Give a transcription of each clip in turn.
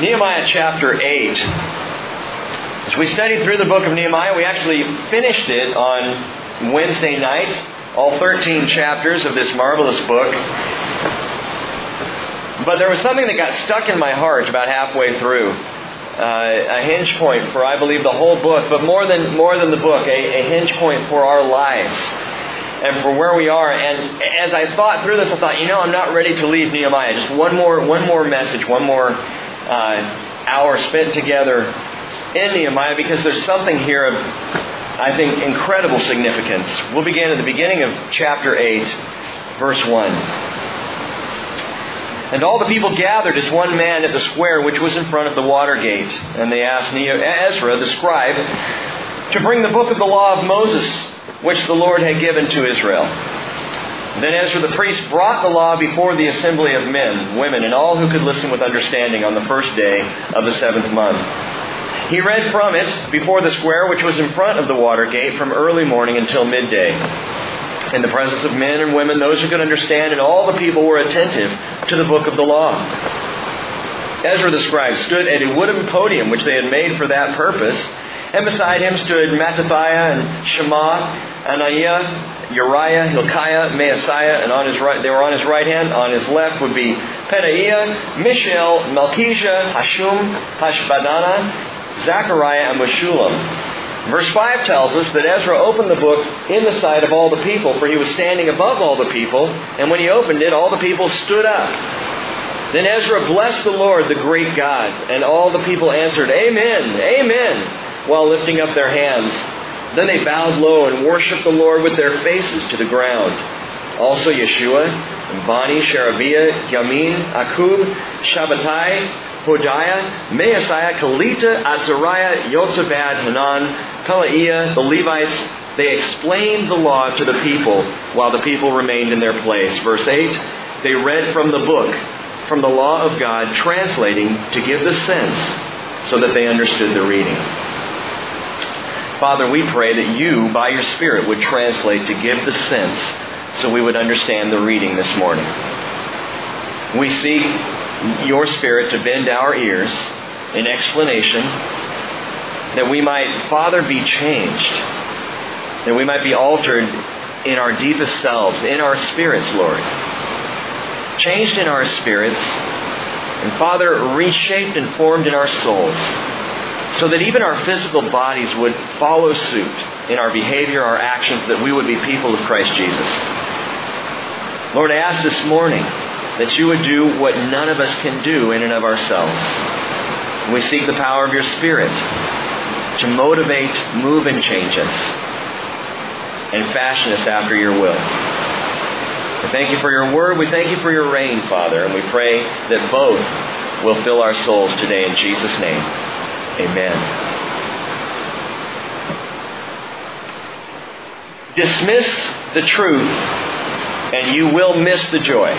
Nehemiah chapter 8. As we studied through the book of Nehemiah, we actually finished it on Wednesday night, all 13 chapters of this marvelous book. But there was something that got stuck in my heart about halfway through. Uh, a hinge point for, I believe, the whole book, but more than, more than the book, a, a hinge point for our lives and for where we are. And as I thought through this, I thought, you know, I'm not ready to leave Nehemiah. Just one more, one more message, one more uh, hour spent together in Nehemiah, because there's something here of, I think, incredible significance. We'll begin at the beginning of chapter 8, verse 1. And all the people gathered as one man at the square which was in front of the water gate. And they asked Ezra, the scribe, to bring the book of the law of Moses, which the Lord had given to Israel. Then Ezra the priest brought the law before the assembly of men, women, and all who could listen with understanding on the first day of the seventh month. He read from it before the square which was in front of the water gate from early morning until midday. In the presence of men and women, those who could understand, and all the people were attentive to the book of the law. Ezra the scribe stood at a wooden podium which they had made for that purpose, and beside him stood Mattithiah and Shema Anaiah, Uriah, Hilkiah, Maaseiah, and on his right, they were on his right hand. On his left would be Pedaiah, Mishael, Malchijah, Hashum, Hashbaddanah, Zechariah, and Meshullam. Verse 5 tells us that Ezra opened the book in the sight of all the people, for he was standing above all the people, and when he opened it, all the people stood up. Then Ezra blessed the Lord, the great God, and all the people answered, Amen, Amen, while lifting up their hands. Then they bowed low and worshiped the Lord with their faces to the ground. Also Yeshua, Bani, Sherebiah, Yamin, Akkub, Shabbatai, Hodiah, Maaseiah, Kelita, Azariah, Yozabad, Hanan, Pelaiah, the Levites, they explained the law to the people while the people remained in their place. Verse 8, they read from the book, from the law of God, translating to give the sense so that they understood the reading. Father, we pray that you, by your Spirit, would translate to give the sense so we would understand the reading this morning. We seek your Spirit to bend our ears in explanation that we might, Father, be changed, that we might be altered in our deepest selves, in our spirits, Lord. Changed in our spirits, and Father, reshaped and formed in our souls so that even our physical bodies would follow suit in our behavior, our actions, that we would be people of Christ Jesus. Lord, I ask this morning that you would do what none of us can do in and of ourselves. We seek the power of your Spirit to motivate, move, and change us, and fashion us after your will. We thank you for your word. We thank you for your reign, Father, and we pray that both will fill our souls today in Jesus' name. Amen. Dismiss the truth, and you will miss the joy.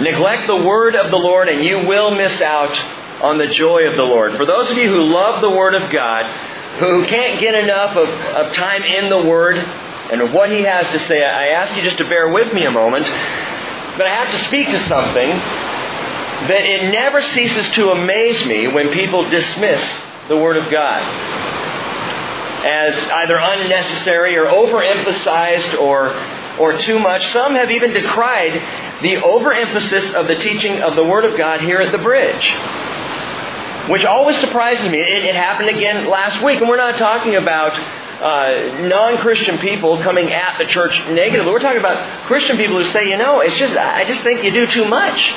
Neglect the word of the Lord, and you will miss out on the joy of the Lord. For those of you who love the word of God, who can't get enough of, of time in the word and of what he has to say, I ask you just to bear with me a moment. But I have to speak to something that it never ceases to amaze me when people dismiss the Word of God as either unnecessary or overemphasized or, or too much. Some have even decried the overemphasis of the teaching of the Word of God here at the bridge. Which always surprises me. It, it happened again last week, and we're not talking about uh, non-Christian people coming at the church negatively. We're talking about Christian people who say, you know, it's just I just think you do too much.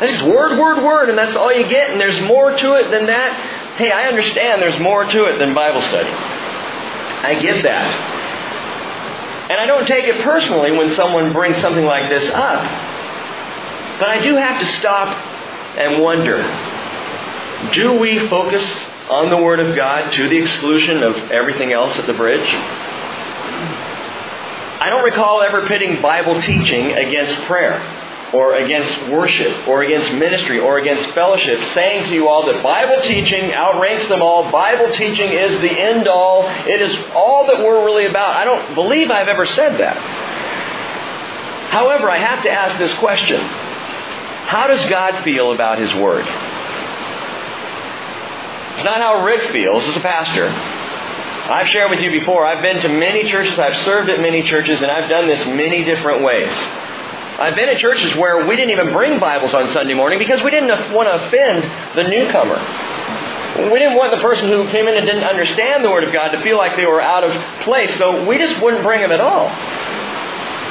That's word, word, word, and that's all you get, and there's more to it than that. Hey, I understand there's more to it than Bible study. I get that. And I don't take it personally when someone brings something like this up. But I do have to stop and wonder do we focus on the Word of God to the exclusion of everything else at the bridge? I don't recall ever pitting Bible teaching against prayer or against worship or against ministry or against fellowship, saying to you all that Bible teaching outranks them all. Bible teaching is the end all. It is all that we're really about. I don't believe I've ever said that. However, I have to ask this question How does God feel about His Word? It's not how Rick feels as a pastor. I've shared with you before, I've been to many churches, I've served at many churches, and I've done this many different ways. I've been at churches where we didn't even bring Bibles on Sunday morning because we didn't want to offend the newcomer. We didn't want the person who came in and didn't understand the Word of God to feel like they were out of place, so we just wouldn't bring them at all.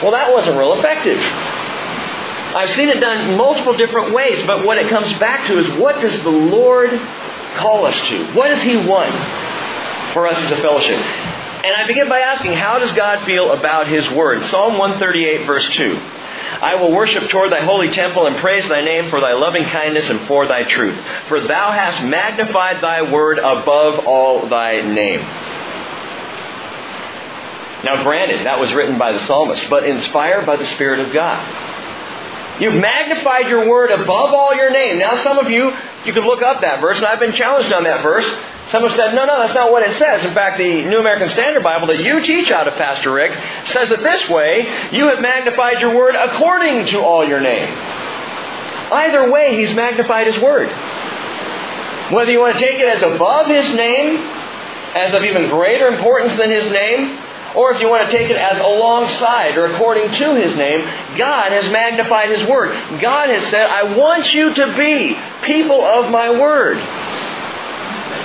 Well, that wasn't real effective. I've seen it done multiple different ways, but what it comes back to is what does the Lord call us to? What does He want for us as a fellowship? And I begin by asking, how does God feel about His Word? Psalm 138, verse 2. I will worship toward thy holy temple and praise thy name for thy loving kindness and for thy truth. For thou hast magnified thy word above all thy name. Now, granted, that was written by the psalmist, but inspired by the Spirit of God. You've magnified your word above all your name. Now, some of you, you could look up that verse, and I've been challenged on that verse. Some have said, no, no, that's not what it says. In fact, the New American Standard Bible that you teach out of, Pastor Rick, says it this way You have magnified your word according to all your name. Either way, he's magnified his word. Whether you want to take it as above his name, as of even greater importance than his name, or if you want to take it as alongside or according to His name, God has magnified His Word. God has said, I want you to be people of my Word.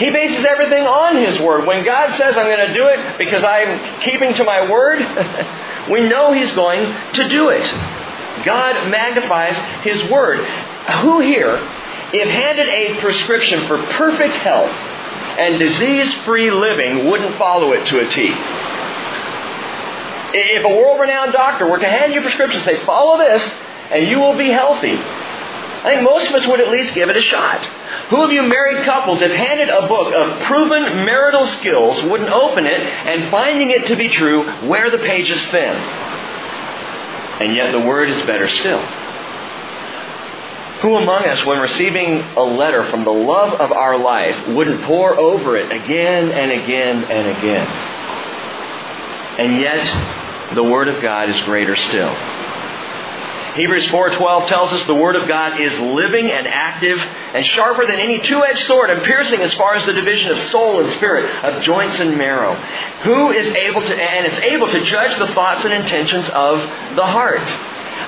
He bases everything on His Word. When God says, I'm going to do it because I'm keeping to my Word, we know He's going to do it. God magnifies His Word. Who here, if handed a prescription for perfect health and disease free living, wouldn't follow it to a T? If a world renowned doctor were to hand you a prescription say, follow this, and you will be healthy, I think most of us would at least give it a shot. Who of you married couples, if handed a book of proven marital skills, wouldn't open it and finding it to be true, wear the pages thin? And yet the word is better still. Who among us, when receiving a letter from the love of our life, wouldn't pore over it again and again and again? And yet, the Word of God is greater still. Hebrews 4:12 tells us the word of God is living and active and sharper than any two-edged sword and piercing as far as the division of soul and spirit, of joints and marrow. Who is able to and is able to judge the thoughts and intentions of the heart?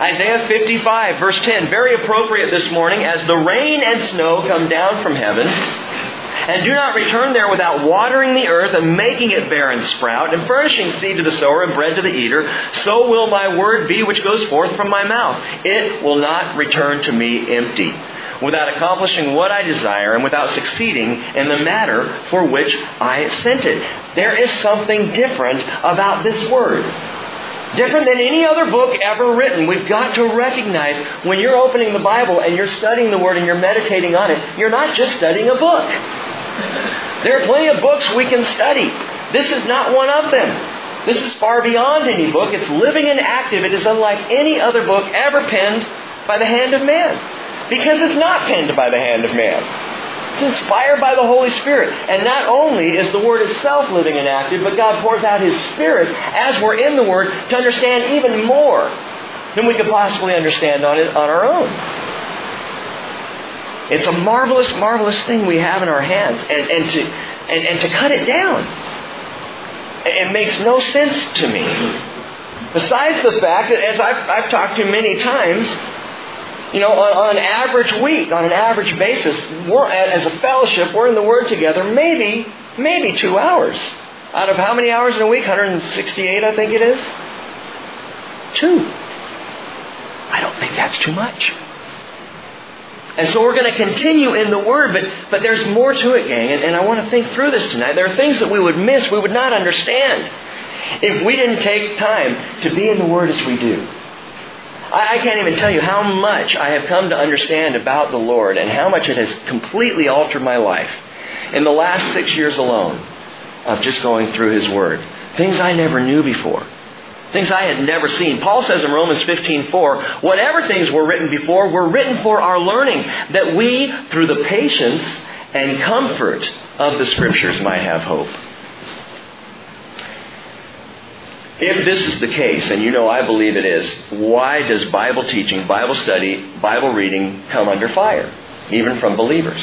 Isaiah 55 verse 10, very appropriate this morning as the rain and snow come down from heaven and do not return there without watering the earth and making it bear and sprout, and furnishing seed to the sower and bread to the eater, so will my word be which goes forth from my mouth. It will not return to me empty, without accomplishing what I desire and without succeeding in the matter for which I sent it. There is something different about this word. Different than any other book ever written. We've got to recognize when you're opening the Bible and you're studying the Word and you're meditating on it, you're not just studying a book. There are plenty of books we can study. This is not one of them. This is far beyond any book. It's living and active. It is unlike any other book ever penned by the hand of man. Because it's not penned by the hand of man. It's inspired by the Holy Spirit. And not only is the Word itself living and active, but God pours out His Spirit as we're in the Word to understand even more than we could possibly understand on, it, on our own. It's a marvelous, marvelous thing we have in our hands. And, and, to, and, and to cut it down, it makes no sense to me. Besides the fact that, as I've, I've talked to many times, you know, on, on, an average week, on an average basis, as a fellowship, we're in the Word together maybe, maybe two hours. Out of how many hours in a week? 168, I think it is. Two. I don't think that's too much. And so we're going to continue in the Word, but, but there's more to it, gang, and, and I want to think through this tonight. There are things that we would miss, we would not understand, if we didn't take time to be in the Word as we do. I, I can't even tell you how much I have come to understand about the Lord and how much it has completely altered my life in the last six years alone of just going through His Word. Things I never knew before. Things I had never seen. Paul says in Romans 15:4, whatever things were written before were written for our learning, that we, through the patience and comfort of the Scriptures, might have hope. If this is the case, and you know I believe it is, why does Bible teaching, Bible study, Bible reading come under fire, even from believers?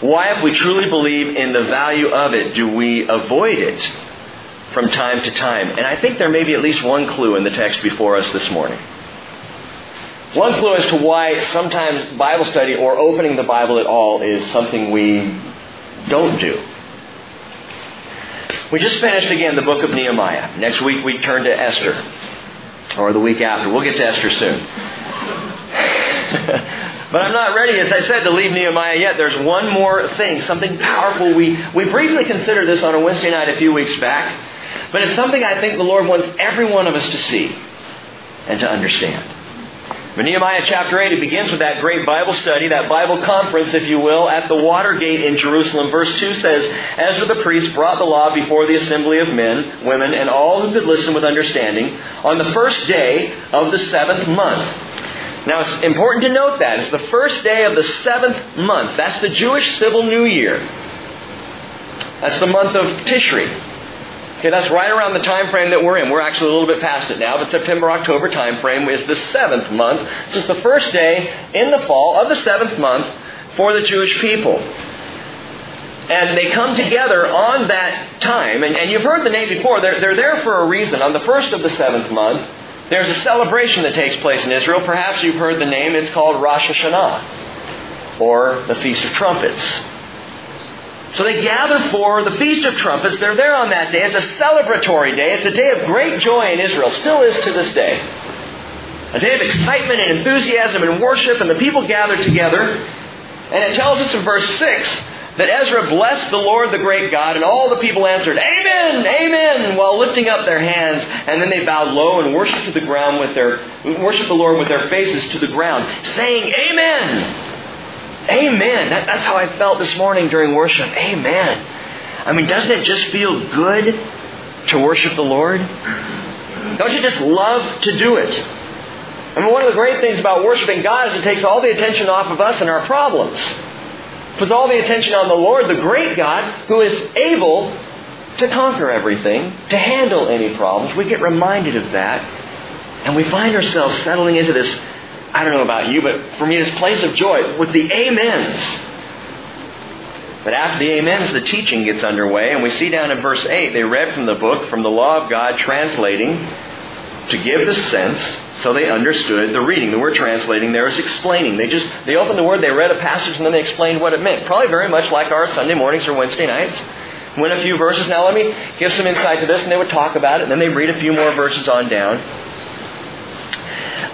Why, if we truly believe in the value of it, do we avoid it from time to time? And I think there may be at least one clue in the text before us this morning. One clue as to why sometimes Bible study or opening the Bible at all is something we don't do. We just finished again the book of Nehemiah. Next week we turn to Esther. Or the week after. We'll get to Esther soon. but I'm not ready, as I said, to leave Nehemiah yet. There's one more thing, something powerful. We, we briefly considered this on a Wednesday night a few weeks back. But it's something I think the Lord wants every one of us to see and to understand. But Nehemiah chapter 8, it begins with that great Bible study, that Bible conference, if you will, at the water gate in Jerusalem. Verse 2 says, Ezra the priest brought the law before the assembly of men, women, and all who could listen with understanding on the first day of the seventh month. Now it's important to note that. It's the first day of the seventh month. That's the Jewish civil new year. That's the month of Tishri. Okay, that's right around the time frame that we're in. We're actually a little bit past it now, but September, October time frame is the seventh month. This is the first day in the fall of the seventh month for the Jewish people. And they come together on that time, and, and you've heard the name before. They're, they're there for a reason. On the first of the seventh month, there's a celebration that takes place in Israel. Perhaps you've heard the name. It's called Rosh Hashanah, or the Feast of Trumpets. So they gather for the Feast of Trumpets. They're there on that day. It's a celebratory day. It's a day of great joy in Israel. Still is to this day. A day of excitement and enthusiasm and worship, and the people gather together. And it tells us in verse 6 that Ezra blessed the Lord, the great God, and all the people answered, Amen, Amen, while lifting up their hands. And then they bowed low and worshiped to the ground with their worshiped the Lord with their faces to the ground, saying, Amen. Amen. That, that's how I felt this morning during worship. Amen. I mean, doesn't it just feel good to worship the Lord? Don't you just love to do it? I mean, one of the great things about worshiping God is it takes all the attention off of us and our problems. Puts all the attention on the Lord, the great God, who is able to conquer everything, to handle any problems. We get reminded of that, and we find ourselves settling into this I don't know about you, but for me, this place of joy with the amens. But after the amens, the teaching gets underway, and we see down in verse 8, they read from the book, from the law of God, translating to give the sense so they understood the reading. The word translating there is explaining. They just, they opened the word, they read a passage, and then they explained what it meant. Probably very much like our Sunday mornings or Wednesday nights. Went a few verses. Now let me give some insight to this, and they would talk about it, and then they read a few more verses on down.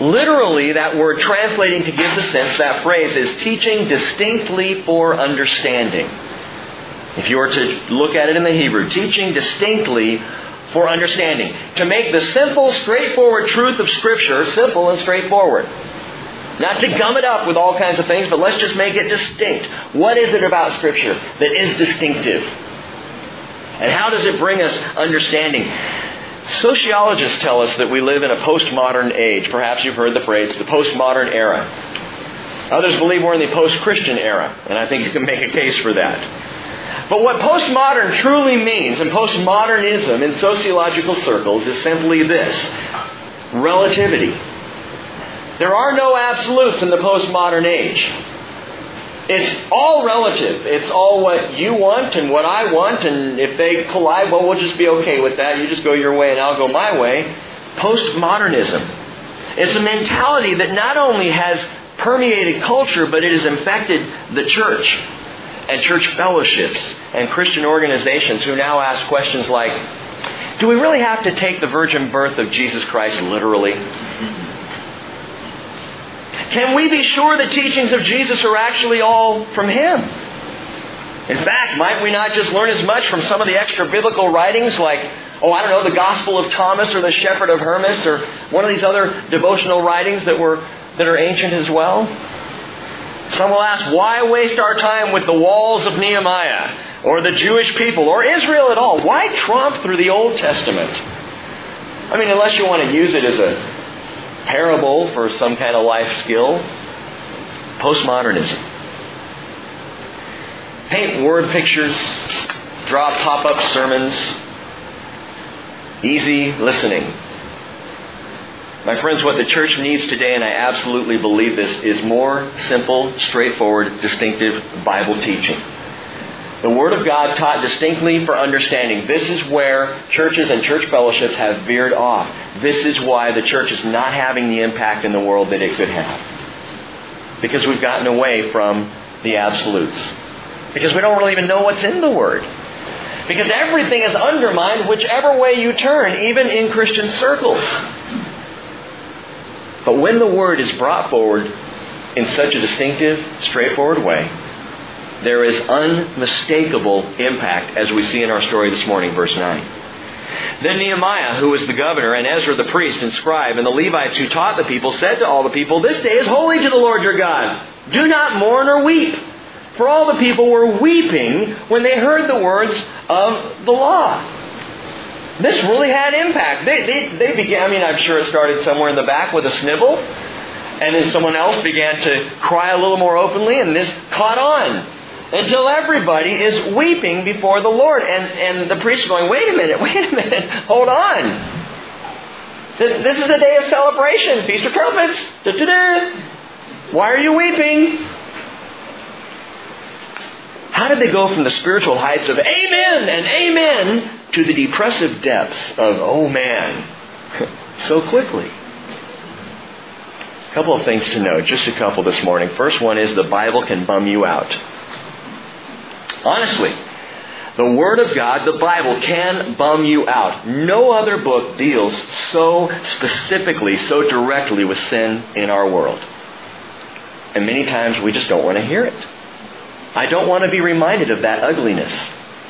Literally, that word translating to give the sense, that phrase is teaching distinctly for understanding. If you were to look at it in the Hebrew, teaching distinctly for understanding. To make the simple, straightforward truth of Scripture simple and straightforward. Not to gum it up with all kinds of things, but let's just make it distinct. What is it about Scripture that is distinctive? And how does it bring us understanding? Sociologists tell us that we live in a postmodern age. Perhaps you've heard the phrase, the postmodern era. Others believe we're in the post Christian era, and I think you can make a case for that. But what postmodern truly means, and postmodernism in sociological circles, is simply this relativity. There are no absolutes in the postmodern age. It's all relative. It's all what you want and what I want, and if they collide, well, we'll just be okay with that. You just go your way and I'll go my way. Postmodernism. It's a mentality that not only has permeated culture, but it has infected the church and church fellowships and Christian organizations who now ask questions like, do we really have to take the virgin birth of Jesus Christ literally? Can we be sure the teachings of Jesus are actually all from Him? In fact, might we not just learn as much from some of the extra biblical writings like, oh, I don't know, the Gospel of Thomas or the Shepherd of Hermas or one of these other devotional writings that were that are ancient as well? Some will ask, why waste our time with the walls of Nehemiah or the Jewish people or Israel at all? Why tromp through the Old Testament? I mean, unless you want to use it as a parable for some kind of life skill. Postmodernism. Paint word pictures, draw pop up sermons, easy listening. My friends, what the church needs today, and I absolutely believe this, is more simple, straightforward, distinctive Bible teaching. The Word of God taught distinctly for understanding. This is where churches and church fellowships have veered off. This is why the church is not having the impact in the world that it could have. Because we've gotten away from the absolutes. Because we don't really even know what's in the Word. Because everything is undermined whichever way you turn, even in Christian circles. But when the Word is brought forward in such a distinctive, straightforward way, there is unmistakable impact, as we see in our story this morning, verse 9. Then Nehemiah, who was the governor, and Ezra the priest and scribe, and the Levites who taught the people, said to all the people, This day is holy to the Lord your God. Do not mourn or weep. For all the people were weeping when they heard the words of the law. This really had impact. They, they, they began, I mean, I'm sure it started somewhere in the back with a snivel, and then someone else began to cry a little more openly, and this caught on until everybody is weeping before the Lord. And, and the priest going, wait a minute, wait a minute, hold on. This, this is a day of celebration, Feast of Trumpets. Da-da-da. Why are you weeping? How did they go from the spiritual heights of amen and amen to the depressive depths of oh man so quickly? A couple of things to note, just a couple this morning. First one is the Bible can bum you out. Honestly, the Word of God, the Bible, can bum you out. No other book deals so specifically, so directly with sin in our world. And many times we just don't want to hear it. I don't want to be reminded of that ugliness.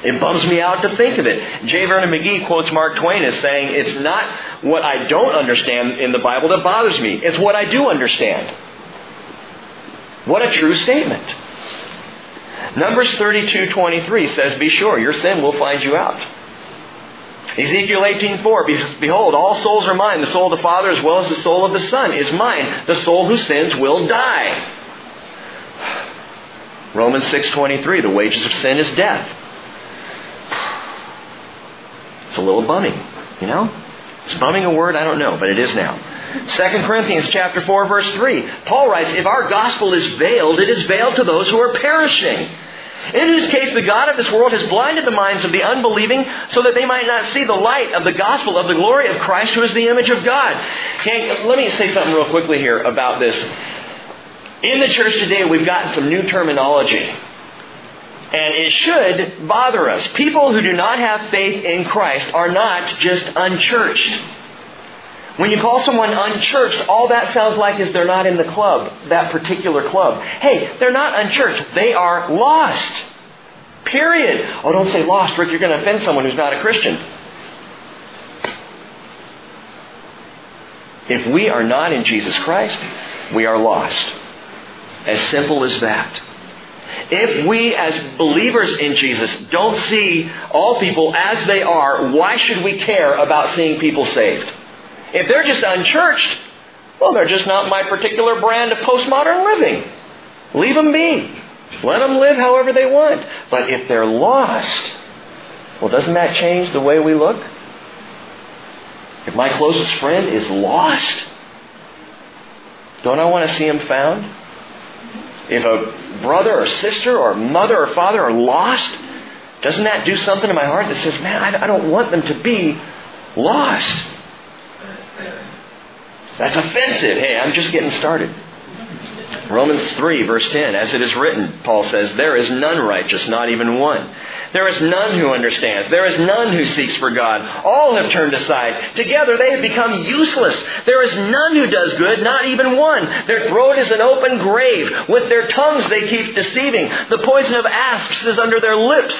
It bums me out to think of it. J. Vernon McGee quotes Mark Twain as saying, It's not what I don't understand in the Bible that bothers me, it's what I do understand. What a true statement. Numbers 32:23 says, "Be sure your sin will find you out." Ezekiel 18:4, "Behold, all souls are mine; the soul of the Father as well as the soul of the Son is mine. The soul who sins will die." Romans 6:23, "The wages of sin is death." It's a little bumming, you know? Is bumming a word? I don't know, but it is now. 2 Corinthians chapter 4 verse 3. Paul writes, "If our gospel is veiled, it is veiled to those who are perishing." In whose case the God of this world has blinded the minds of the unbelieving so that they might not see the light of the gospel of the glory of Christ who is the image of God. Okay, let me say something real quickly here about this. In the church today, we've gotten some new terminology. And it should bother us. People who do not have faith in Christ are not just unchurched. When you call someone unchurched, all that sounds like is they're not in the club, that particular club. Hey, they're not unchurched. They are lost. Period. Oh, don't say lost, Rick. You're going to offend someone who's not a Christian. If we are not in Jesus Christ, we are lost. As simple as that. If we, as believers in Jesus, don't see all people as they are, why should we care about seeing people saved? If they're just unchurched, well, they're just not my particular brand of postmodern living. Leave them be. Let them live however they want. But if they're lost, well, doesn't that change the way we look? If my closest friend is lost, don't I want to see him found? If a brother or sister or mother or father are lost, doesn't that do something to my heart that says, man, I don't want them to be lost? That's offensive. Hey, I'm just getting started. Romans 3, verse 10, as it is written, Paul says, There is none righteous, not even one. There is none who understands. There is none who seeks for God. All have turned aside. Together they have become useless. There is none who does good, not even one. Their throat is an open grave. With their tongues they keep deceiving. The poison of asps is under their lips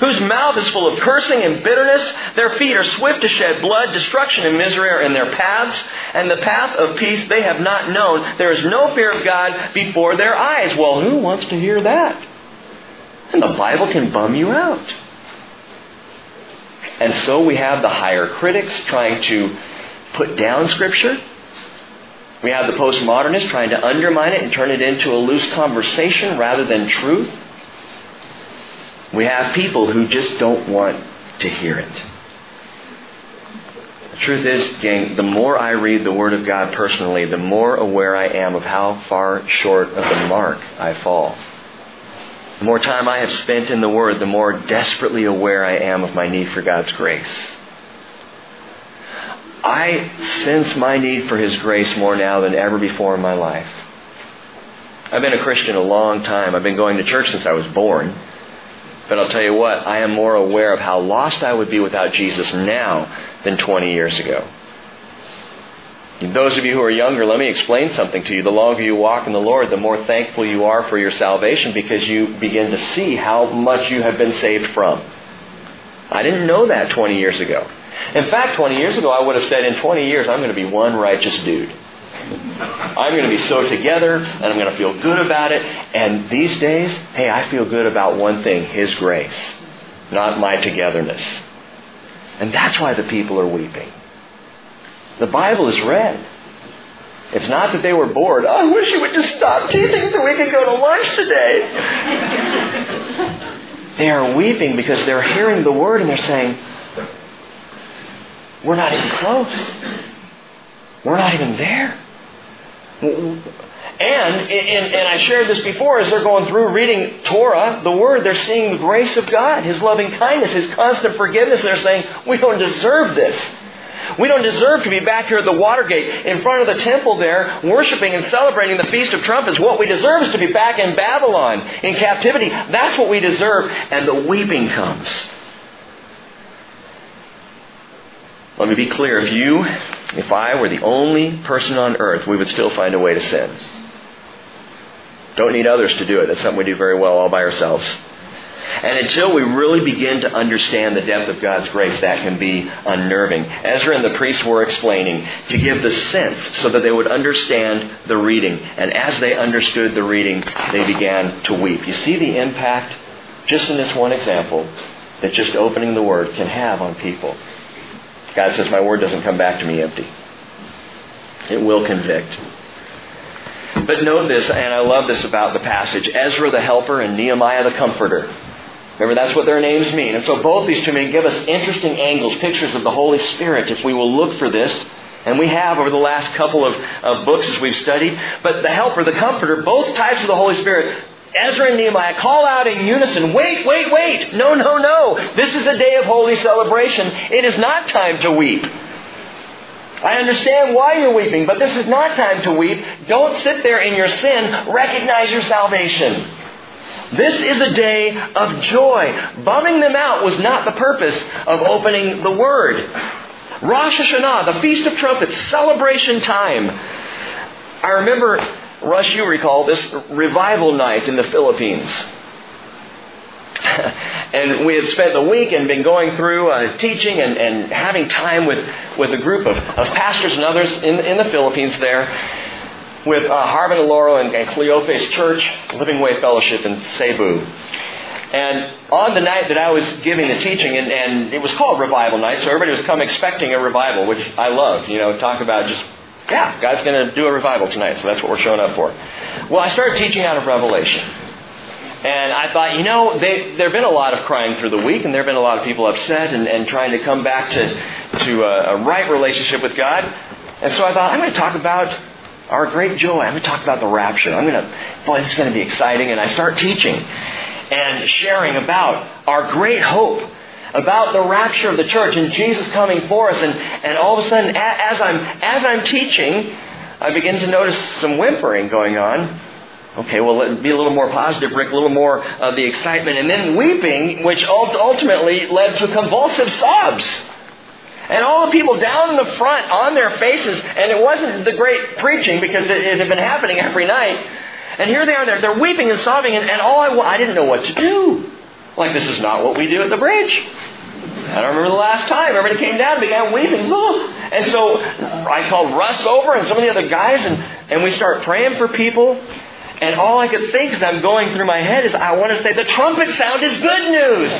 whose mouth is full of cursing and bitterness. Their feet are swift to shed blood. Destruction and misery are in their paths, and the path of peace they have not known. There is no fear of God before their eyes. Well, who wants to hear that? And the Bible can bum you out. And so we have the higher critics trying to put down Scripture. We have the postmodernists trying to undermine it and turn it into a loose conversation rather than truth. We have people who just don't want to hear it. The truth is, gang, the more I read the Word of God personally, the more aware I am of how far short of the mark I fall. The more time I have spent in the Word, the more desperately aware I am of my need for God's grace. I sense my need for His grace more now than ever before in my life. I've been a Christian a long time. I've been going to church since I was born. But I'll tell you what, I am more aware of how lost I would be without Jesus now than 20 years ago. Those of you who are younger, let me explain something to you. The longer you walk in the Lord, the more thankful you are for your salvation because you begin to see how much you have been saved from. I didn't know that 20 years ago. In fact, 20 years ago, I would have said, in 20 years, I'm going to be one righteous dude. I'm going to be so together, and I'm going to feel good about it. And these days, hey, I feel good about one thing His grace, not my togetherness. And that's why the people are weeping. The Bible is read. It's not that they were bored. Oh, I wish you would just stop teaching so we could go to lunch today. they are weeping because they're hearing the word and they're saying, We're not even close. We're not even there. Mm-hmm. And, and, and I shared this before, as they're going through reading Torah, the Word, they're seeing the grace of God, His loving kindness, His constant forgiveness. They're saying, we don't deserve this. We don't deserve to be back here at the Watergate in front of the temple there, worshiping and celebrating the Feast of Trumpets. What we deserve is to be back in Babylon, in captivity. That's what we deserve. And the weeping comes. Let me be clear. If you if I were the only person on earth, we would still find a way to sin. Don't need others to do it. That's something we do very well all by ourselves. And until we really begin to understand the depth of God's grace, that can be unnerving. Ezra and the priests were explaining to give the sense so that they would understand the reading. And as they understood the reading, they began to weep. You see the impact, just in this one example, that just opening the Word can have on people. God says, My word doesn't come back to me empty. It will convict. But note this, and I love this about the passage Ezra the helper and Nehemiah the comforter. Remember, that's what their names mean. And so both these two men give us interesting angles, pictures of the Holy Spirit, if we will look for this. And we have over the last couple of, of books as we've studied. But the helper, the comforter, both types of the Holy Spirit Ezra and Nehemiah call out in unison, wait, wait, wait. No, no, no. This is a day of holy celebration. It is not time to weep. I understand why you're weeping, but this is not time to weep. Don't sit there in your sin. Recognize your salvation. This is a day of joy. Bumming them out was not the purpose of opening the Word. Rosh Hashanah, the Feast of Trumpets, celebration time. I remember Russ, you recall this revival night in the Philippines. and we had spent the week and been going through uh, teaching and, and having time with, with a group of, of pastors and others in, in the Philippines there with uh, and Laurel and, and Cleophas Church, Living Way Fellowship in Cebu. And on the night that I was giving the teaching, and, and it was called Revival Night, so everybody was come expecting a revival, which I love. You know, talk about just yeah, God's going to do a revival tonight, so that's what we're showing up for. Well, I started teaching out of Revelation. And I thought, you know, they, there have been a lot of crying through the week, and there have been a lot of people upset and, and trying to come back to, to a, a right relationship with God. And so I thought, I'm going to talk about our great joy. I'm going to talk about the rapture. I'm going to, boy, this is going to be exciting. And I start teaching and sharing about our great hope about the rapture of the church and Jesus coming for us. And, and all of a sudden, as I'm, as I'm teaching, I begin to notice some whimpering going on. Okay, well, let be a little more positive, Rick, a little more of the excitement. And then weeping, which ultimately led to convulsive sobs. And all the people down in the front on their faces, and it wasn't the great preaching because it, it had been happening every night. And here they are, they're, they're weeping and sobbing, and, and all I, I didn't know what to do. Like, this is not what we do at the bridge. I don't remember the last time. Everybody came down and began weeping. And so I called Russ over and some of the other guys, and, and we start praying for people. And all I could think as I'm going through my head is, I want to say, the trumpet sound is good news.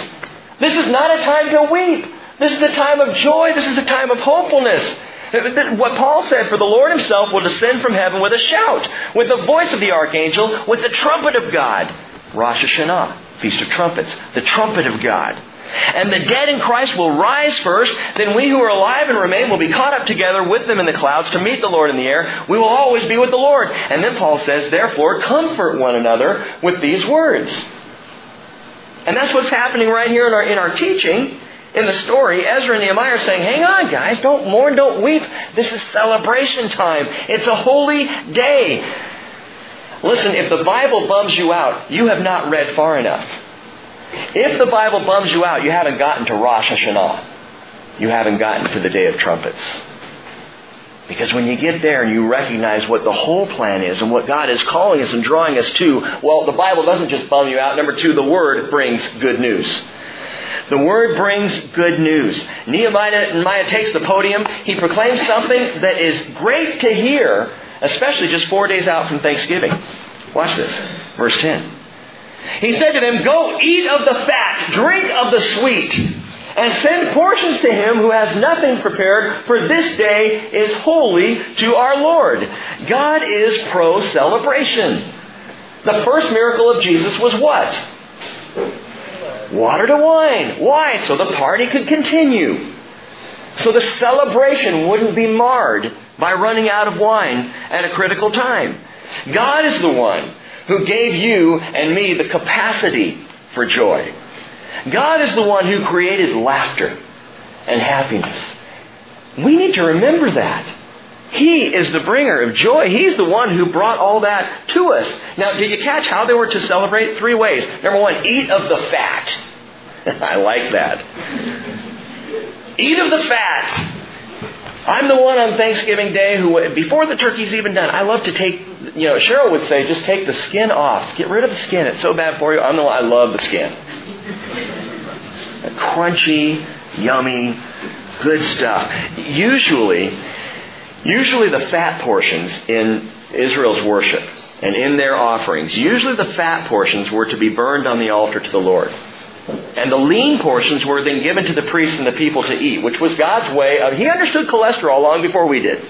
This is not a time to weep. This is a time of joy. This is a time of hopefulness. What Paul said, for the Lord himself will descend from heaven with a shout, with the voice of the archangel, with the trumpet of God. Rosh Hashanah, Feast of Trumpets, the trumpet of God. And the dead in Christ will rise first. Then we who are alive and remain will be caught up together with them in the clouds to meet the Lord in the air. We will always be with the Lord. And then Paul says, therefore, comfort one another with these words. And that's what's happening right here in our, in our teaching. In the story, Ezra and Nehemiah are saying, hang on, guys, don't mourn, don't weep. This is celebration time. It's a holy day. Listen, if the Bible bums you out, you have not read far enough. If the Bible bums you out, you haven't gotten to Rosh Hashanah. You haven't gotten to the Day of Trumpets. Because when you get there and you recognize what the whole plan is and what God is calling us and drawing us to, well, the Bible doesn't just bum you out. Number two, the Word brings good news. The Word brings good news. Nehemiah, Nehemiah takes the podium. He proclaims something that is great to hear, especially just four days out from Thanksgiving. Watch this. Verse 10. He said to them, Go eat of the fat, drink of the sweet, and send portions to him who has nothing prepared, for this day is holy to our Lord. God is pro celebration. The first miracle of Jesus was what? Water to wine. Why? So the party could continue. So the celebration wouldn't be marred by running out of wine at a critical time. God is the one who gave you and me the capacity for joy. God is the one who created laughter and happiness. We need to remember that. He is the bringer of joy. He's the one who brought all that to us. Now, did you catch how they were to celebrate? Three ways. Number one, eat of the fat. I like that. Eat of the fat. I'm the one on Thanksgiving Day who, before the turkey's even done, I love to take, you know, Cheryl would say, just take the skin off. Get rid of the skin. It's so bad for you. I'm the one, I love the skin. Crunchy, yummy, good stuff. Usually, Usually the fat portions in Israel's worship and in their offerings, usually the fat portions were to be burned on the altar to the Lord. And the lean portions were then given to the priests and the people to eat, which was God's way of, he understood cholesterol long before we did.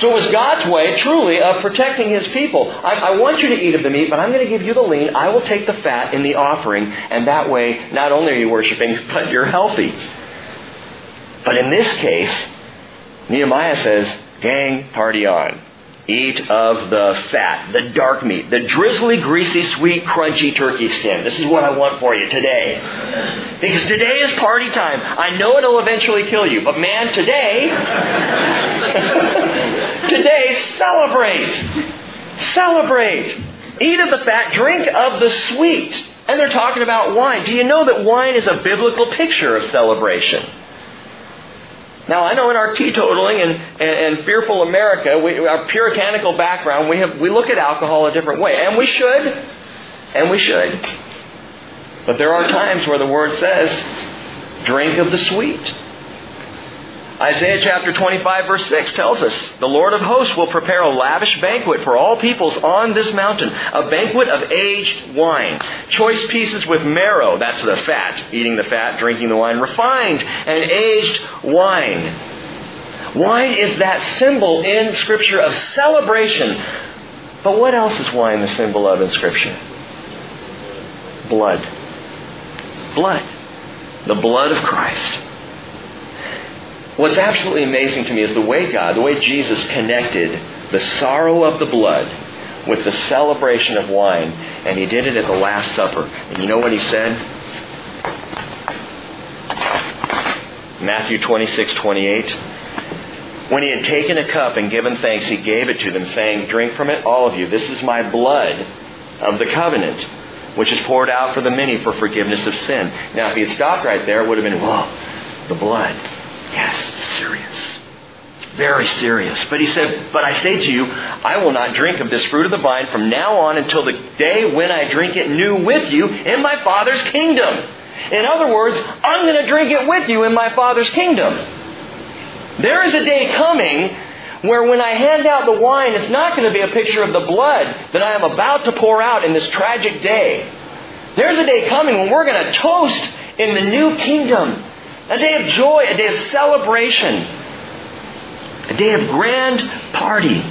So it was God's way, truly, of protecting His people. I, I, want you to eat of the meat, but I'm going to give you the lean. I will take the fat in the offering, and that way, not only are you worshiping, but you're healthy. But in this case, Nehemiah says, gang, party on. Eat of the fat, the dark meat, the drizzly, greasy, sweet, crunchy turkey skin. This is what I want for you today. Because today is party time. I know it'll eventually kill you, but man, today, today, celebrate. Celebrate. Eat of the fat, drink of the sweet. And they're talking about wine. Do you know that wine is a biblical picture of celebration? Now, I know in our teetotaling and, and, and fearful America, we, our puritanical background, we, have, we look at alcohol a different way. And we should. And we should. But there are times where the Word says, drink of the sweet. Isaiah chapter 25 verse 6 tells us, The Lord of hosts will prepare a lavish banquet for all peoples on this mountain, a banquet of aged wine, choice pieces with marrow, that's the fat, eating the fat, drinking the wine, refined and aged wine. Wine is that symbol in Scripture of celebration. But what else is wine the symbol of in Scripture? Blood. Blood. The blood of Christ. What's absolutely amazing to me is the way God, the way Jesus connected the sorrow of the blood with the celebration of wine, and he did it at the Last Supper. And you know what he said? Matthew 26, 28. When he had taken a cup and given thanks, he gave it to them, saying, Drink from it, all of you. This is my blood of the covenant, which is poured out for the many for forgiveness of sin. Now, if he had stopped right there, it would have been, whoa, the blood. Yes, serious. Very serious. But he said, But I say to you, I will not drink of this fruit of the vine from now on until the day when I drink it new with you in my Father's kingdom. In other words, I'm going to drink it with you in my Father's kingdom. There is a day coming where when I hand out the wine, it's not going to be a picture of the blood that I am about to pour out in this tragic day. There's a day coming when we're going to toast in the new kingdom a day of joy, a day of celebration, a day of grand party.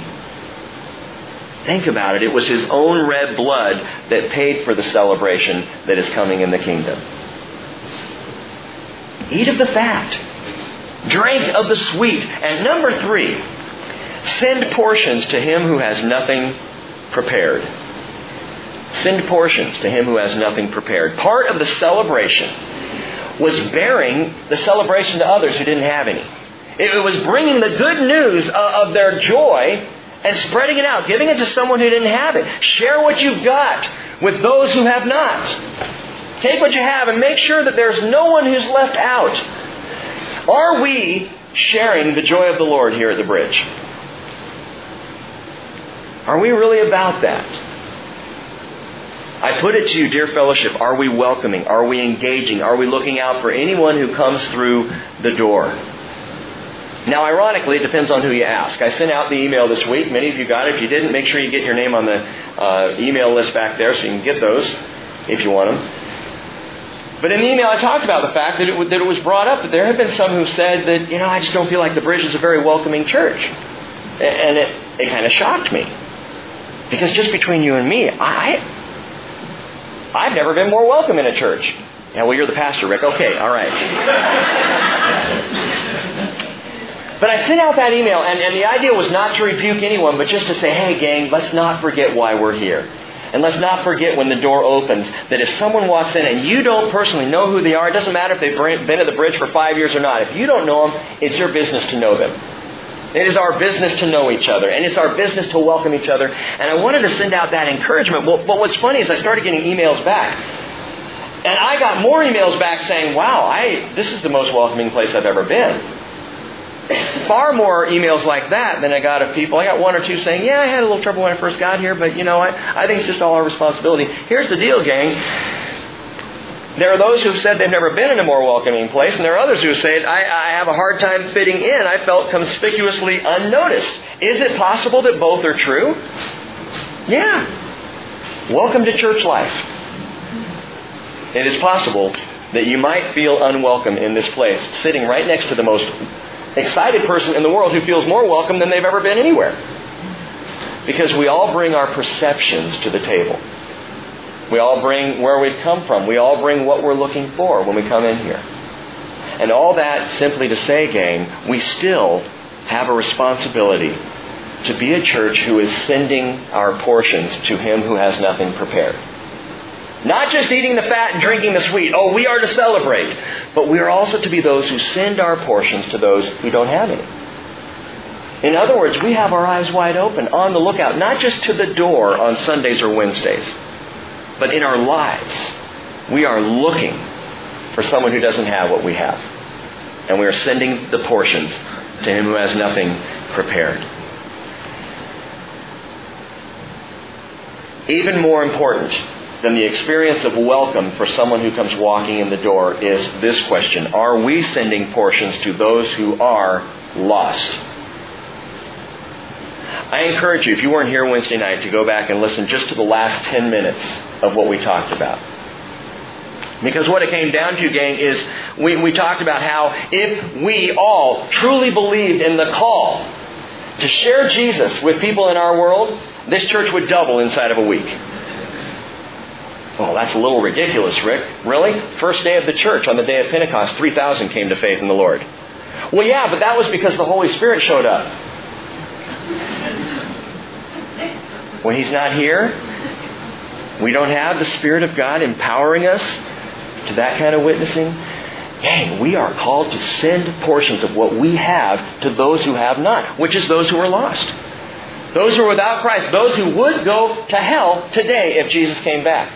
Think about it. It was his own red blood that paid for the celebration that is coming in the kingdom. Eat of the fat. Drink of the sweet. And number three, send portions to him who has nothing prepared. Send portions to him who has nothing prepared. Part of the celebration was bearing the celebration to others who didn't have any. It was bringing the good news of their joy and spreading it out, giving it to someone who didn't have it. Share what you've got with those who have not. Take what you have and make sure that there's no one who's left out. Are we sharing the joy of the Lord here at the bridge? Are we really about that? I put it to you, dear fellowship, are we welcoming? Are we engaging? Are we looking out for anyone who comes through the door? Now, ironically, it depends on who you ask. I sent out the email this week. Many of you got it. If you didn't, make sure you get your name on the uh, email list back there so you can get those if you want them. But in the email, I talked about the fact that it, that it was brought up that there have been some who said that, you know, I just don't feel like the Bridge is a very welcoming church. And it, it kind of shocked me. Because just between you and me, I, I've never been more welcome in a church. Yeah, well, you're the pastor, Rick. Okay, all right. but I sent out that email, and, and the idea was not to rebuke anyone, but just to say, hey, gang, let's not forget why we're here. And let's not forget when the door opens that if someone walks in and you don't personally know who they are, it doesn't matter if they've been at the bridge for five years or not. If you don't know them, it's your business to know them. It is our business to know each other, and it's our business to welcome each other. And I wanted to send out that encouragement. Well, but what's funny is I started getting emails back. And I got more emails back saying, wow, I, this is the most welcoming place I've ever been. Far more emails like that than I got of people. I got one or two saying, yeah, I had a little trouble when I first got here, but you know, I, I think it's just all our responsibility. Here's the deal, gang. There are those who've said they've never been in a more welcoming place, and there are others who say, I, I have a hard time fitting in. I felt conspicuously unnoticed. Is it possible that both are true? Yeah. Welcome to church life. It is possible that you might feel unwelcome in this place, sitting right next to the most excited person in the world who feels more welcome than they've ever been anywhere. Because we all bring our perceptions to the table. We all bring where we've come from. We all bring what we're looking for when we come in here. And all that simply to say, gang, we still have a responsibility to be a church who is sending our portions to him who has nothing prepared. Not just eating the fat and drinking the sweet. Oh, we are to celebrate. But we are also to be those who send our portions to those who don't have any. In other words, we have our eyes wide open, on the lookout, not just to the door on Sundays or Wednesdays, but in our lives, we are looking for someone who doesn't have what we have. And we are sending the portions to him who has nothing prepared. Even more important than the experience of welcome for someone who comes walking in the door is this question Are we sending portions to those who are lost? I encourage you, if you weren't here Wednesday night, to go back and listen just to the last 10 minutes of what we talked about. Because what it came down to, gang, is we, we talked about how if we all truly believed in the call to share Jesus with people in our world, this church would double inside of a week. Well, that's a little ridiculous, Rick. Really? First day of the church, on the day of Pentecost, 3,000 came to faith in the Lord. Well, yeah, but that was because the Holy Spirit showed up. When He's not here, we don't have the Spirit of God empowering us to that kind of witnessing. Gang, we are called to send portions of what we have to those who have not, which is those who are lost. Those who are without Christ, those who would go to hell today if Jesus came back.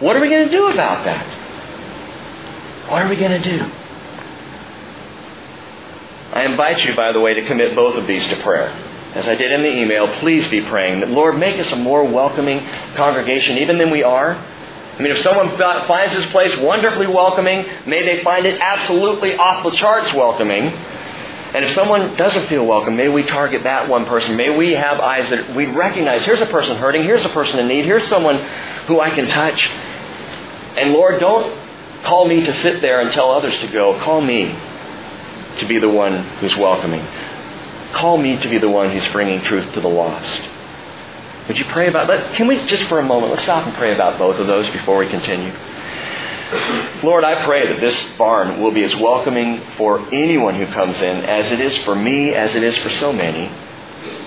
What are we going to do about that? What are we going to do? I invite you, by the way, to commit both of these to prayer as I did in the email, please be praying that, Lord, make us a more welcoming congregation even than we are. I mean, if someone finds this place wonderfully welcoming, may they find it absolutely off the charts welcoming. And if someone doesn't feel welcome, may we target that one person. May we have eyes that we recognize here's a person hurting, here's a person in need, here's someone who I can touch. And Lord, don't call me to sit there and tell others to go. Call me to be the one who's welcoming. Call me to be the one who's bringing truth to the lost. Would you pray about that? Can we just for a moment, let's stop and pray about both of those before we continue. Lord, I pray that this barn will be as welcoming for anyone who comes in as it is for me, as it is for so many.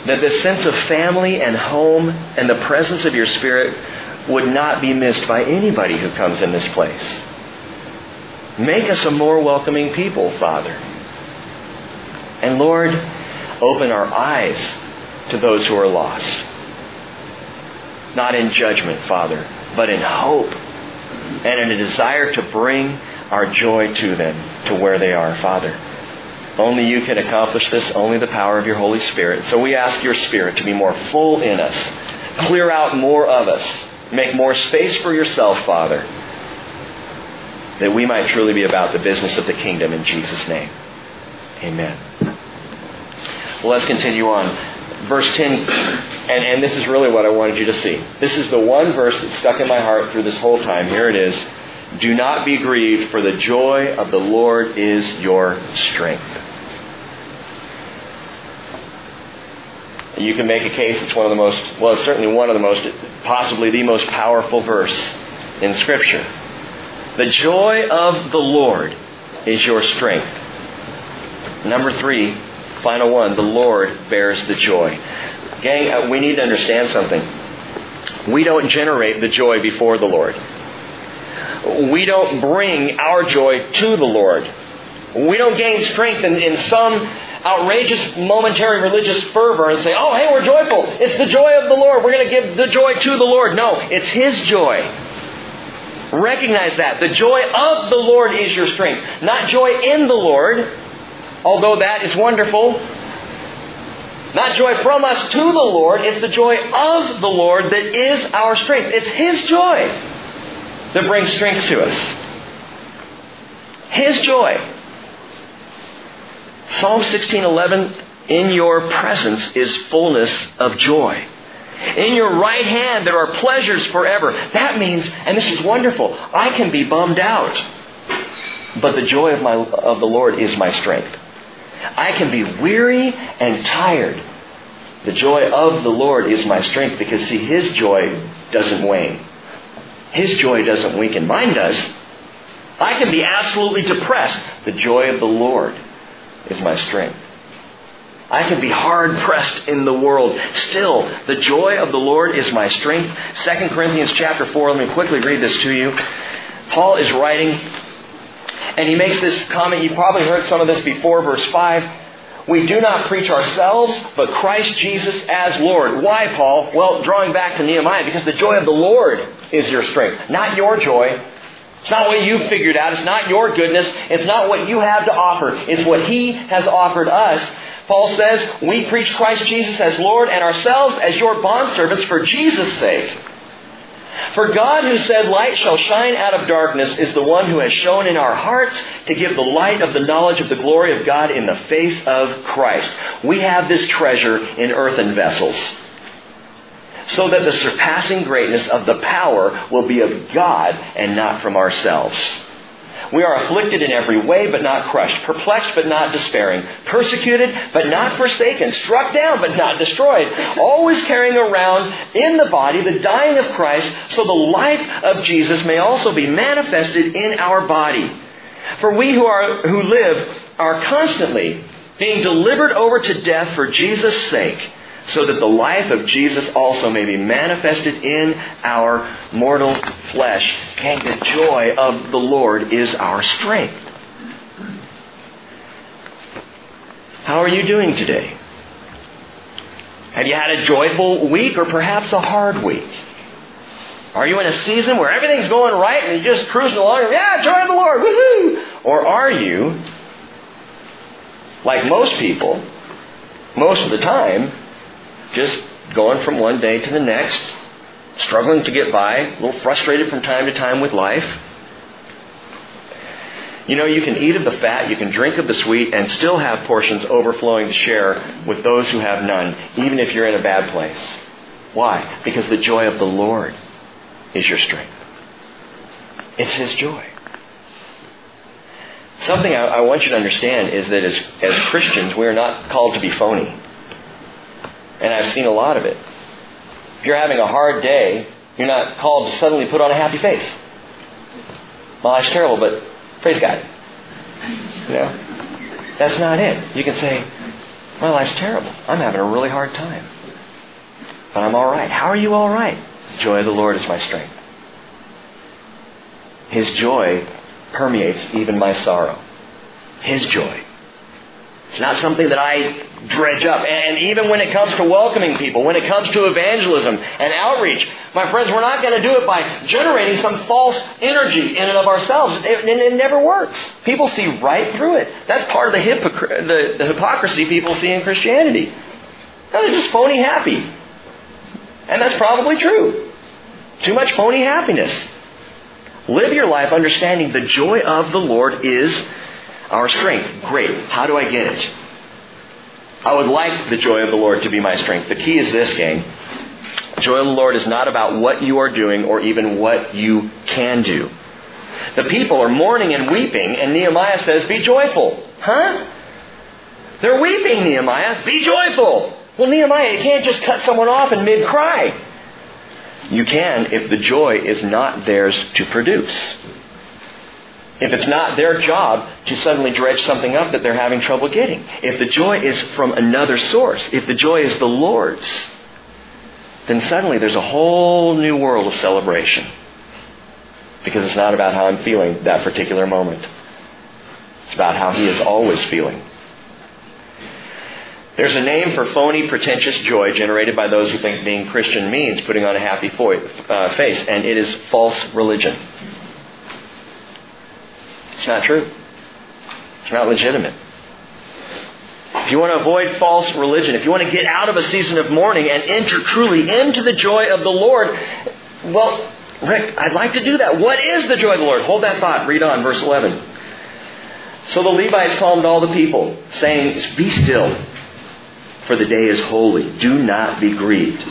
That the sense of family and home and the presence of your Spirit would not be missed by anybody who comes in this place. Make us a more welcoming people, Father. And Lord, open our eyes to those who are lost. Not in judgment, Father, but in hope and in a desire to bring our joy to them to where they are, Father. Only you can accomplish this, only the power of your Holy Spirit. So we ask your Spirit to be more full in us, clear out more of us, make more space for yourself, Father, that we might truly be about the business of the kingdom in Jesus' name. Amen. Well, let's continue on. Verse 10, and, and this is really what I wanted you to see. This is the one verse that stuck in my heart through this whole time. Here it is. Do not be grieved, for the joy of the Lord is your strength. You can make a case it's one of the most, well, it's certainly one of the most, possibly the most powerful verse in Scripture. The joy of the Lord is your strength. Number three, final one, the Lord bears the joy. Gang, uh, we need to understand something. We don't generate the joy before the Lord. We don't bring our joy to the Lord. We don't gain strength in, in some outrageous momentary religious fervor and say, oh, hey, we're joyful. It's the joy of the Lord. We're going to give the joy to the Lord. No, it's His joy. Recognize that. The joy of the Lord is your strength. Not joy in the Lord, although that is wonderful. Not joy from us to the Lord, it's the joy of the Lord that is our strength. It's His joy that brings strength to us. His joy. Psalm 16:11 in your presence is fullness of joy. In your right hand there are pleasures forever. That means, and this is wonderful, I can be bummed out. But the joy of, my, of the Lord is my strength. I can be weary and tired. The joy of the Lord is my strength because, see, His joy doesn't wane. His joy doesn't weaken. Mine does. I can be absolutely depressed. The joy of the Lord is my strength. I can be hard pressed in the world. Still, the joy of the Lord is my strength. 2 Corinthians chapter 4, let me quickly read this to you. Paul is writing, and he makes this comment. You've probably heard some of this before, verse 5. We do not preach ourselves, but Christ Jesus as Lord. Why, Paul? Well, drawing back to Nehemiah, because the joy of the Lord is your strength, not your joy. It's not what you figured out. It's not your goodness. It's not what you have to offer. It's what He has offered us. Paul says, we preach Christ Jesus as Lord and ourselves as your bondservants for Jesus' sake. For God who said, Light shall shine out of darkness, is the one who has shown in our hearts to give the light of the knowledge of the glory of God in the face of Christ. We have this treasure in earthen vessels, so that the surpassing greatness of the power will be of God and not from ourselves. We are afflicted in every way, but not crushed, perplexed, but not despairing, persecuted, but not forsaken, struck down, but not destroyed, always carrying around in the body the dying of Christ, so the life of Jesus may also be manifested in our body. For we who, are, who live are constantly being delivered over to death for Jesus' sake so that the life of Jesus also may be manifested in our mortal flesh. And the joy of the Lord is our strength. How are you doing today? Have you had a joyful week or perhaps a hard week? Are you in a season where everything's going right and you're just cruising along yeah, joy of the Lord, woohoo! Or are you, like most people, most of the time, just going from one day to the next, struggling to get by, a little frustrated from time to time with life. You know, you can eat of the fat, you can drink of the sweet, and still have portions overflowing to share with those who have none, even if you're in a bad place. Why? Because the joy of the Lord is your strength. It's His joy. Something I, I want you to understand is that as, as Christians, we are not called to be phony. And I've seen a lot of it. If you're having a hard day, you're not called to suddenly put on a happy face. My life's terrible, but praise God. You know? That's not it. You can say, My life's terrible. I'm having a really hard time. But I'm all right. How are you all right? Joy of the Lord is my strength. His joy permeates even my sorrow. His joy. It's not something that I dredge up. And even when it comes to welcoming people, when it comes to evangelism and outreach, my friends, we're not going to do it by generating some false energy in and of ourselves. It, it, it never works. People see right through it. That's part of the, hypocr- the, the hypocrisy people see in Christianity. they're just phony happy. And that's probably true. Too much phony happiness. Live your life understanding the joy of the Lord is our strength. Great. How do I get it? I would like the joy of the Lord to be my strength. The key is this, gang. Joy of the Lord is not about what you are doing or even what you can do. The people are mourning and weeping, and Nehemiah says, Be joyful. Huh? They're weeping, Nehemiah. Be joyful. Well, Nehemiah, you can't just cut someone off in mid cry. You can if the joy is not theirs to produce. If it's not their job to suddenly dredge something up that they're having trouble getting. If the joy is from another source, if the joy is the Lord's, then suddenly there's a whole new world of celebration. Because it's not about how I'm feeling that particular moment. It's about how He is always feeling. There's a name for phony, pretentious joy generated by those who think being Christian means putting on a happy uh, face, and it is false religion. It's not true. It's not legitimate. If you want to avoid false religion, if you want to get out of a season of mourning and enter truly into the joy of the Lord, well, Rick, I'd like to do that. What is the joy of the Lord? Hold that thought. Read on, verse 11. So the Levites calmed all the people, saying, Be still for the day is holy. Do not be grieved.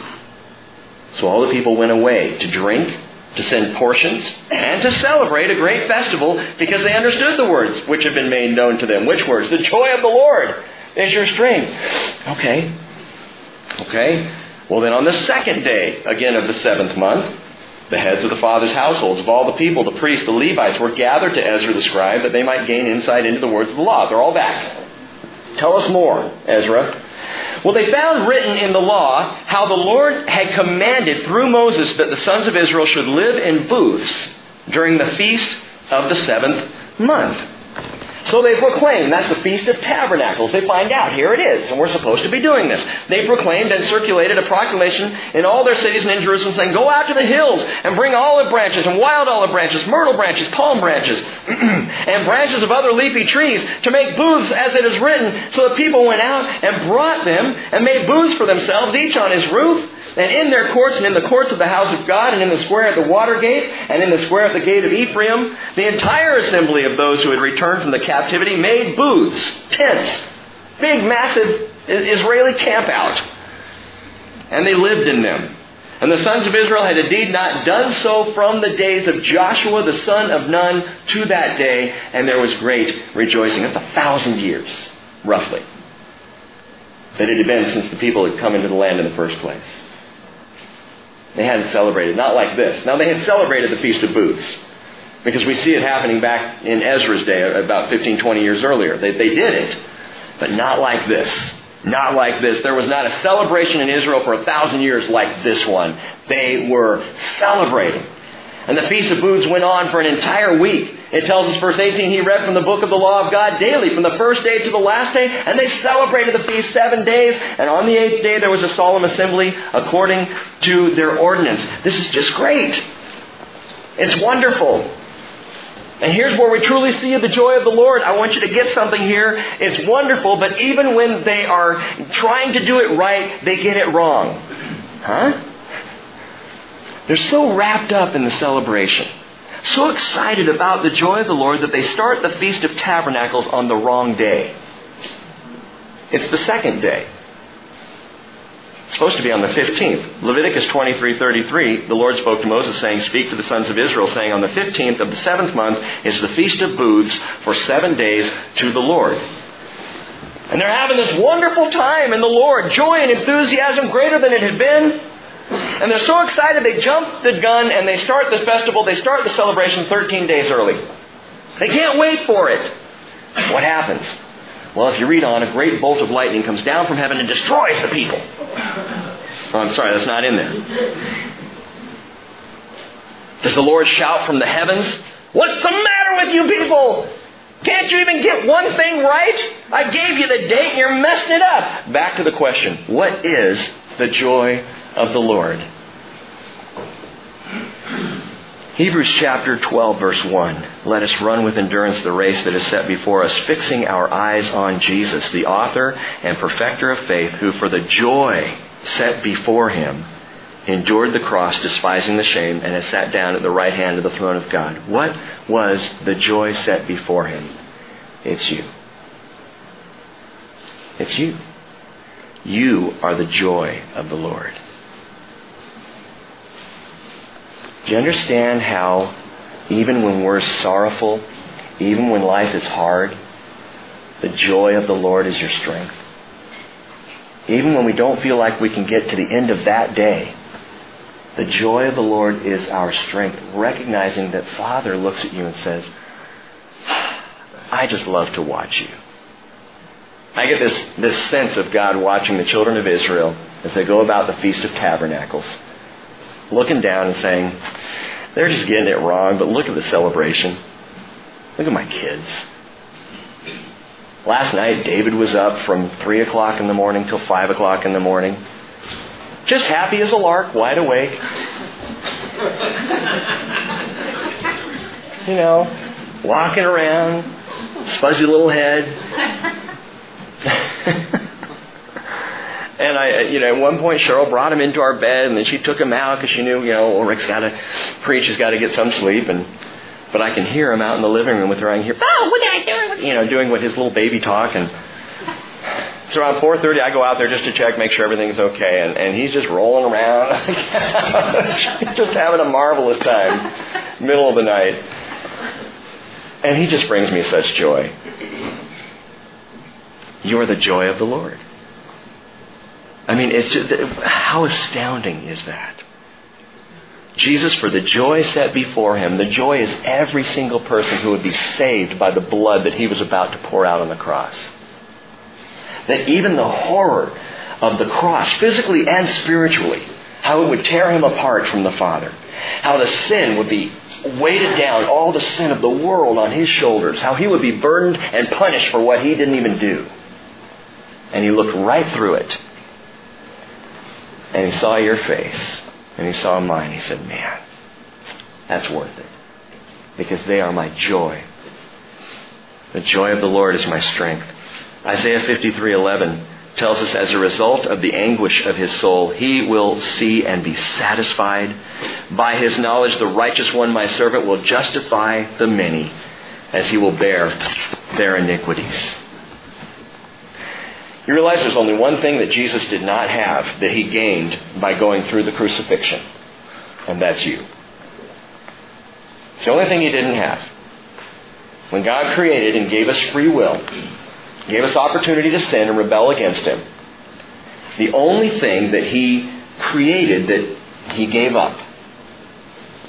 So all the people went away to drink, to send portions, and to celebrate a great festival because they understood the words which had been made known to them. Which words? The joy of the Lord is your strength. Okay. Okay. Well, then on the second day, again of the seventh month, the heads of the fathers' households of all the people, the priests, the Levites, were gathered to Ezra the scribe that they might gain insight into the words of the law. They're all back. Tell us more, Ezra. Well, they found written in the law how the Lord had commanded through Moses that the sons of Israel should live in booths during the feast of the seventh month. So they proclaim, that's the Feast of Tabernacles. They find out, here it is, and we're supposed to be doing this. They proclaimed and circulated a proclamation in all their cities and in Jerusalem saying, Go out to the hills and bring olive branches and wild olive branches, myrtle branches, palm branches, and branches of other leafy trees to make booths as it is written. So the people went out and brought them and made booths for themselves, each on his roof. And in their courts and in the courts of the house of God and in the square at the water gate and in the square at the gate of Ephraim, the entire assembly of those who had returned from the captivity made booths, tents, big, massive Israeli campout. And they lived in them. And the sons of Israel had indeed not done so from the days of Joshua the son of Nun to that day, and there was great rejoicing. That's a thousand years, roughly, that it had been since the people had come into the land in the first place. They hadn't celebrated, not like this. Now, they had celebrated the Feast of Booths because we see it happening back in Ezra's day, about 15, 20 years earlier. They, they did it, but not like this. Not like this. There was not a celebration in Israel for a thousand years like this one. They were celebrating. And the Feast of Booths went on for an entire week. It tells us, verse 18, he read from the book of the law of God daily, from the first day to the last day, and they celebrated the feast seven days, and on the eighth day there was a solemn assembly according to their ordinance. This is just great. It's wonderful. And here's where we truly see the joy of the Lord. I want you to get something here. It's wonderful, but even when they are trying to do it right, they get it wrong. Huh? They're so wrapped up in the celebration, so excited about the joy of the Lord that they start the Feast of Tabernacles on the wrong day. It's the second day. Supposed to be on the 15th. Leviticus 23:33, the Lord spoke to Moses saying, "Speak to the sons of Israel saying, on the 15th of the seventh month is the feast of booths for 7 days to the Lord." And they're having this wonderful time in the Lord, joy and enthusiasm greater than it had been And they're so excited they jump the gun and they start the festival, they start the celebration 13 days early. They can't wait for it. What happens? Well, if you read on, a great bolt of lightning comes down from heaven and destroys the people. Oh, I'm sorry, that's not in there. Does the Lord shout from the heavens, What's the matter with you people? Can't you even get one thing right? I gave you the date and you're messing it up. Back to the question What is the joy of the Lord? Hebrews chapter 12, verse 1. Let us run with endurance the race that is set before us, fixing our eyes on Jesus, the author and perfecter of faith, who for the joy set before him endured the cross, despising the shame, and has sat down at the right hand of the throne of God. What was the joy set before him? It's you. It's you. You are the joy of the Lord. Do you understand how, even when we're sorrowful, even when life is hard, the joy of the Lord is your strength? Even when we don't feel like we can get to the end of that day, the joy of the Lord is our strength, recognizing that Father looks at you and says, I just love to watch you. I get this, this sense of God watching the children of Israel as they go about the Feast of Tabernacles, looking down and saying, they're just getting it wrong, but look at the celebration. Look at my kids. Last night, David was up from 3 o'clock in the morning till 5 o'clock in the morning just happy as a lark, wide awake. you know, walking around, fuzzy little head. and I, uh, you know, at one point Cheryl brought him into our bed, and then she took him out because she knew, you know, well, Rick's got to preach, he's got to get some sleep, and but I can hear him out in the living room with her. I can hear, oh, what are I doing? You know, doing what his little baby talk, and so around 4.30, I go out there just to check, make sure everything's okay. And, and he's just rolling around just having a marvelous time, middle of the night. And he just brings me such joy. You're the joy of the Lord. I mean, it's just, how astounding is that? Jesus, for the joy set before him, the joy is every single person who would be saved by the blood that he was about to pour out on the cross that even the horror of the cross, physically and spiritually, how it would tear him apart from the Father, how the sin would be weighted down, all the sin of the world on his shoulders, how he would be burdened and punished for what he didn't even do. And he looked right through it. And he saw your face. And he saw mine. He said, Man, that's worth it. Because they are my joy. The joy of the Lord is my strength. Isaiah 53:11 tells us as a result of the anguish of his soul, he will see and be satisfied. By his knowledge, the righteous one, my servant, will justify the many as he will bear their iniquities. You realize there's only one thing that Jesus did not have that he gained by going through the crucifixion, and that's you. It's the only thing he didn't have. When God created and gave us free will, gave us opportunity to sin and rebel against him. The only thing that he created that he gave up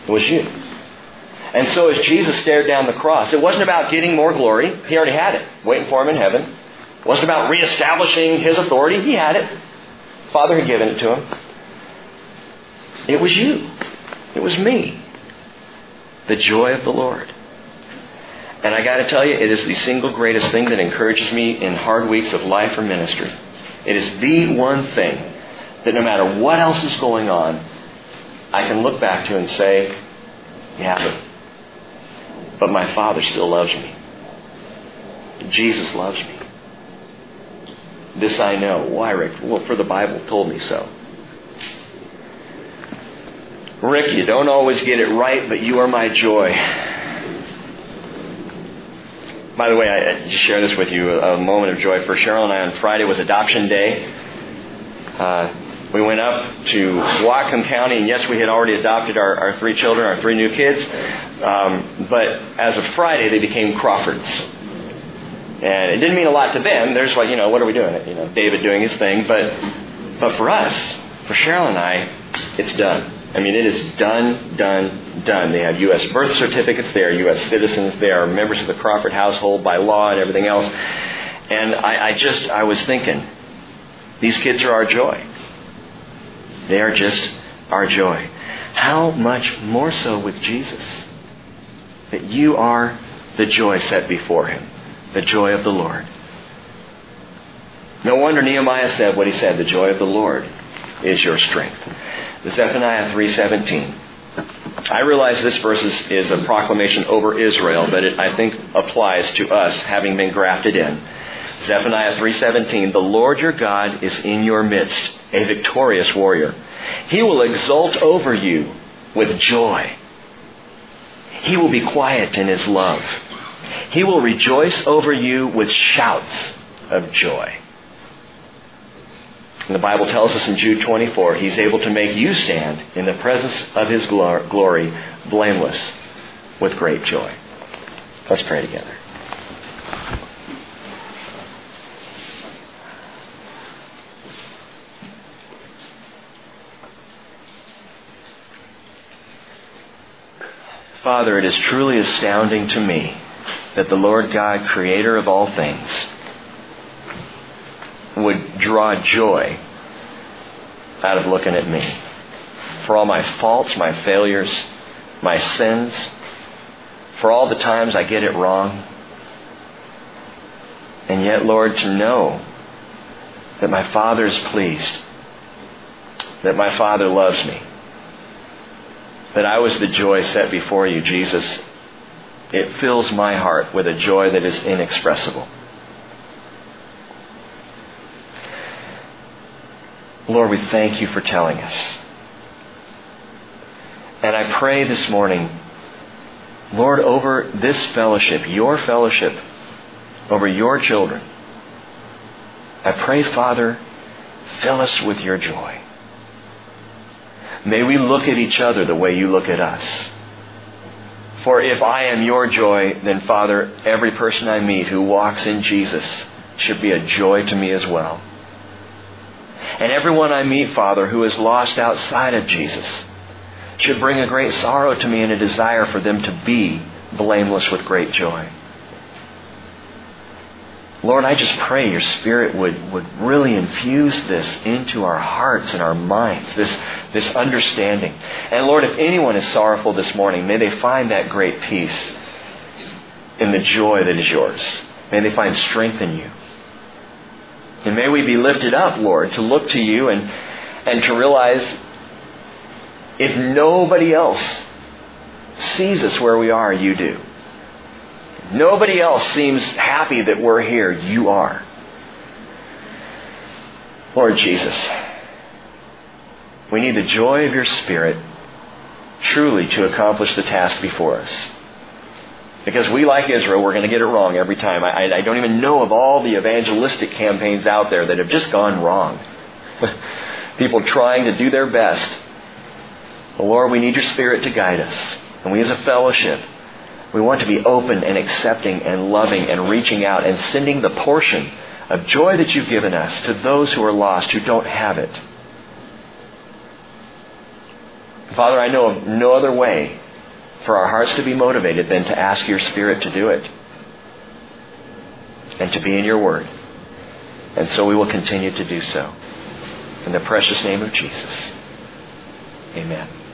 was you. And so as Jesus stared down the cross, it wasn't about getting more glory. He already had it, waiting for him in heaven. It wasn't about reestablishing his authority. He had it. Father had given it to him. It was you. It was me. The joy of the Lord. And I got to tell you, it is the single greatest thing that encourages me in hard weeks of life or ministry. It is the one thing that no matter what else is going on, I can look back to and say, yeah, but, but my Father still loves me. Jesus loves me. This I know. Why, Rick? Well, for the Bible told me so. Rick, you don't always get it right, but you are my joy. By the way, I just share this with you a moment of joy for Cheryl and I on Friday was adoption day. Uh, we went up to Whatcom County, and yes, we had already adopted our, our three children, our three new kids. Um, but as of Friday, they became Crawfords. And it didn't mean a lot to them. They're just like, you know, what are we doing? You know, David doing his thing. But, but for us, For Cheryl and I, it's done. I mean, it is done, done, done. They have U.S. birth certificates. They are U.S. citizens. They are members of the Crawford household by law and everything else. And I, I just, I was thinking, these kids are our joy. They are just our joy. How much more so with Jesus? That you are the joy set before him, the joy of the Lord. No wonder Nehemiah said what he said, the joy of the Lord is your strength. Zephaniah 3:17. I realize this verse is, is, a proclamation over Israel, but it I think applies to us having been grafted in. Zephaniah 3:17, "The Lord your God is in your midst, a victorious warrior. He will exult over you with joy. He will be quiet in his love. He will rejoice over you with shouts of joy." And the Bible tells us in Jude 24, He's able to make you stand in the presence of His glory, blameless, with great joy. Let's pray together. Father, it is truly astounding to me that the Lord God, creator of all things, would draw joy out of looking at me. For all my faults, my failures, my sins, for all the times I get it wrong. And yet, Lord, to know that my Father is pleased, that my Father loves me, that I was the joy set before you, Jesus, it fills my heart with a joy that is inexpressible. Lord, we thank you for telling us. And I pray this morning, Lord, over this fellowship, your fellowship, over your children, I pray, Father, fill us with your joy. May we look at each other the way you look at us. For if I am your joy, then, Father, every person I meet who walks in Jesus should be a joy to me as well. And everyone I meet, Father, who is lost outside of Jesus should bring a great sorrow to me and a desire for them to be blameless with great joy. Lord, I just pray your Spirit would, would really infuse this into our hearts and our minds, this, this understanding. And Lord, if anyone is sorrowful this morning, may they find that great peace in the joy that is yours. May they find strength in you. And may we be lifted up, Lord, to look to you and, and to realize if nobody else sees us where we are, you do. Nobody else seems happy that we're here. You are. Lord Jesus, we need the joy of your Spirit truly to accomplish the task before us. Because we, like Israel, we're going to get it wrong every time. I, I don't even know of all the evangelistic campaigns out there that have just gone wrong. People trying to do their best. Well, Lord, we need your Spirit to guide us. And we as a fellowship, we want to be open and accepting and loving and reaching out and sending the portion of joy that you've given us to those who are lost, who don't have it. Father, I know of no other way for our hearts to be motivated than to ask your Spirit to do it and to be in your Word. And so we will continue to do so. In the precious name of Jesus. Amen.